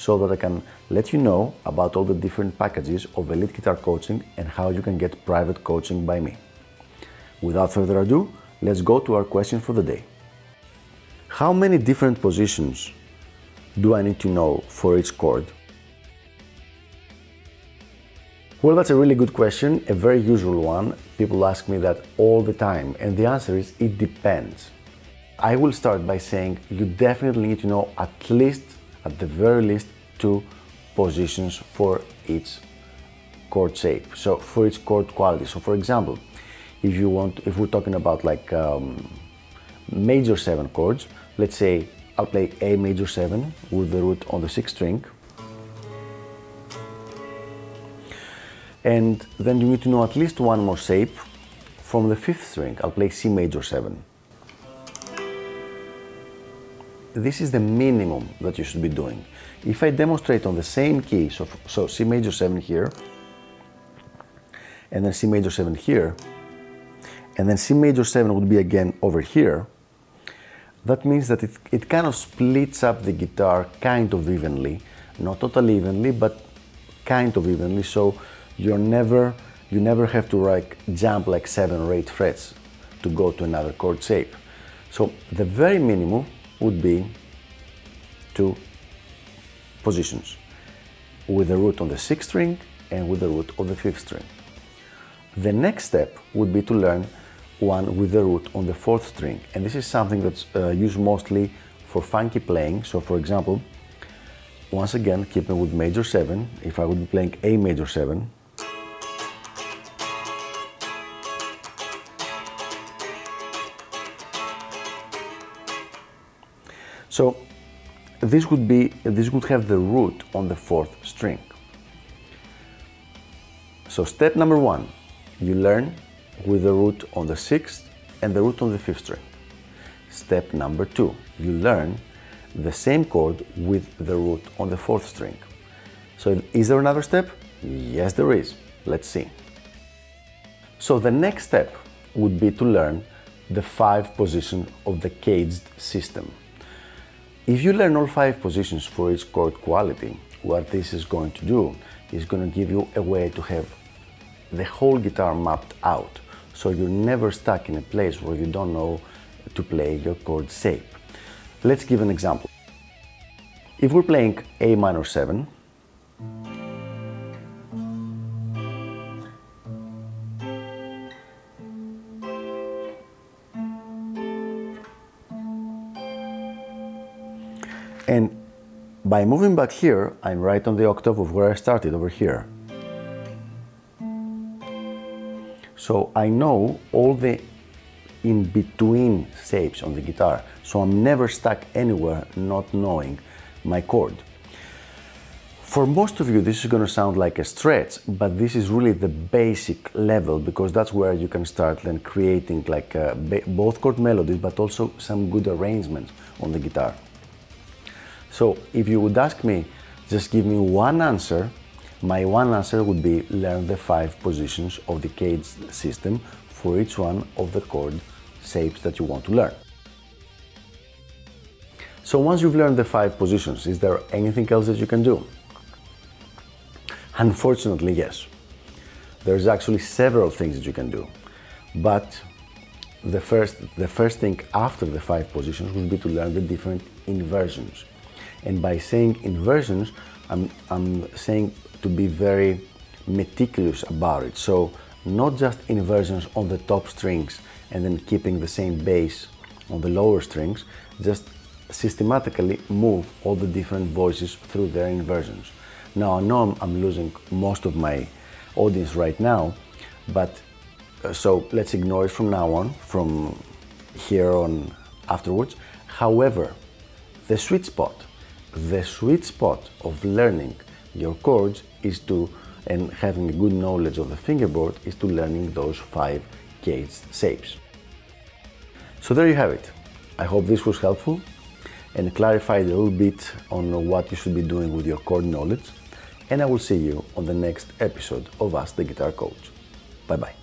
so that I can let you know about all the different packages of elite guitar coaching and how you can get private coaching by me. Without further ado, let's go to our question for the day. How many different positions do I need to know for each chord? Well, that's a really good question, a very usual one. People ask me that all the time, and the answer is it depends. I will start by saying you definitely need to know at least, at the very least, two positions for each chord shape. So for each chord quality. So for example, if you want, if we're talking about like um, major seven chords, let's say I'll play A major seven with the root on the sixth string. And then you need to know at least one more shape from the fifth string. I'll play C major seven. This is the minimum that you should be doing. If I demonstrate on the same key, so, so C major 7 here, and then C major 7 here, and then C major 7 would be again over here, that means that it, it kind of splits up the guitar kind of evenly, not totally evenly, but kind of evenly, so you're never, you never have to like jump like 7 or 8 frets to go to another chord shape. So the very minimum would be two positions with the root on the sixth string and with the root on the fifth string. The next step would be to learn one with the root on the fourth string, and this is something that's uh, used mostly for funky playing. So, for example, once again, keeping with major 7, if I would be playing A major 7, So this would be this would have the root on the fourth string. So step number one, you learn with the root on the sixth and the root on the fifth string. Step number two, you learn the same chord with the root on the fourth string. So is there another step? Yes, there is. Let's see. So the next step would be to learn the five position of the caged system. If you learn all five positions for each chord quality, what this is going to do is going to give you a way to have the whole guitar mapped out so you're never stuck in a place where you don't know to play your chord shape. Let's give an example. If we're playing A minor 7, And by moving back here, I'm right on the octave of where I started over here. So I know all the in between shapes on the guitar. So I'm never stuck anywhere not knowing my chord. For most of you, this is going to sound like a stretch, but this is really the basic level because that's where you can start then creating like uh, both chord melodies, but also some good arrangements on the guitar. So if you would ask me, just give me one answer, my one answer would be learn the five positions of the caged system for each one of the chord shapes that you want to learn. So once you've learned the five positions, is there anything else that you can do? Unfortunately, yes. There's actually several things that you can do. But the first, the first thing after the five positions would be to learn the different inversions. And by saying inversions, I'm, I'm saying to be very meticulous about it. So not just inversions on the top strings and then keeping the same bass on the lower strings, just systematically move all the different voices through their inversions. Now I know I'm, losing most of my audience right now, but uh, so let's ignore it from now on, from here on afterwards. However, the sweet spot the sweet spot of learning your chords is to, and having a good knowledge of the fingerboard, is to learning those five caged shapes. So there you have it. I hope this was helpful and clarified a little bit on what you should be doing with your chord knowledge. And I will see you on the next episode of Ask the Guitar Coach. Bye bye.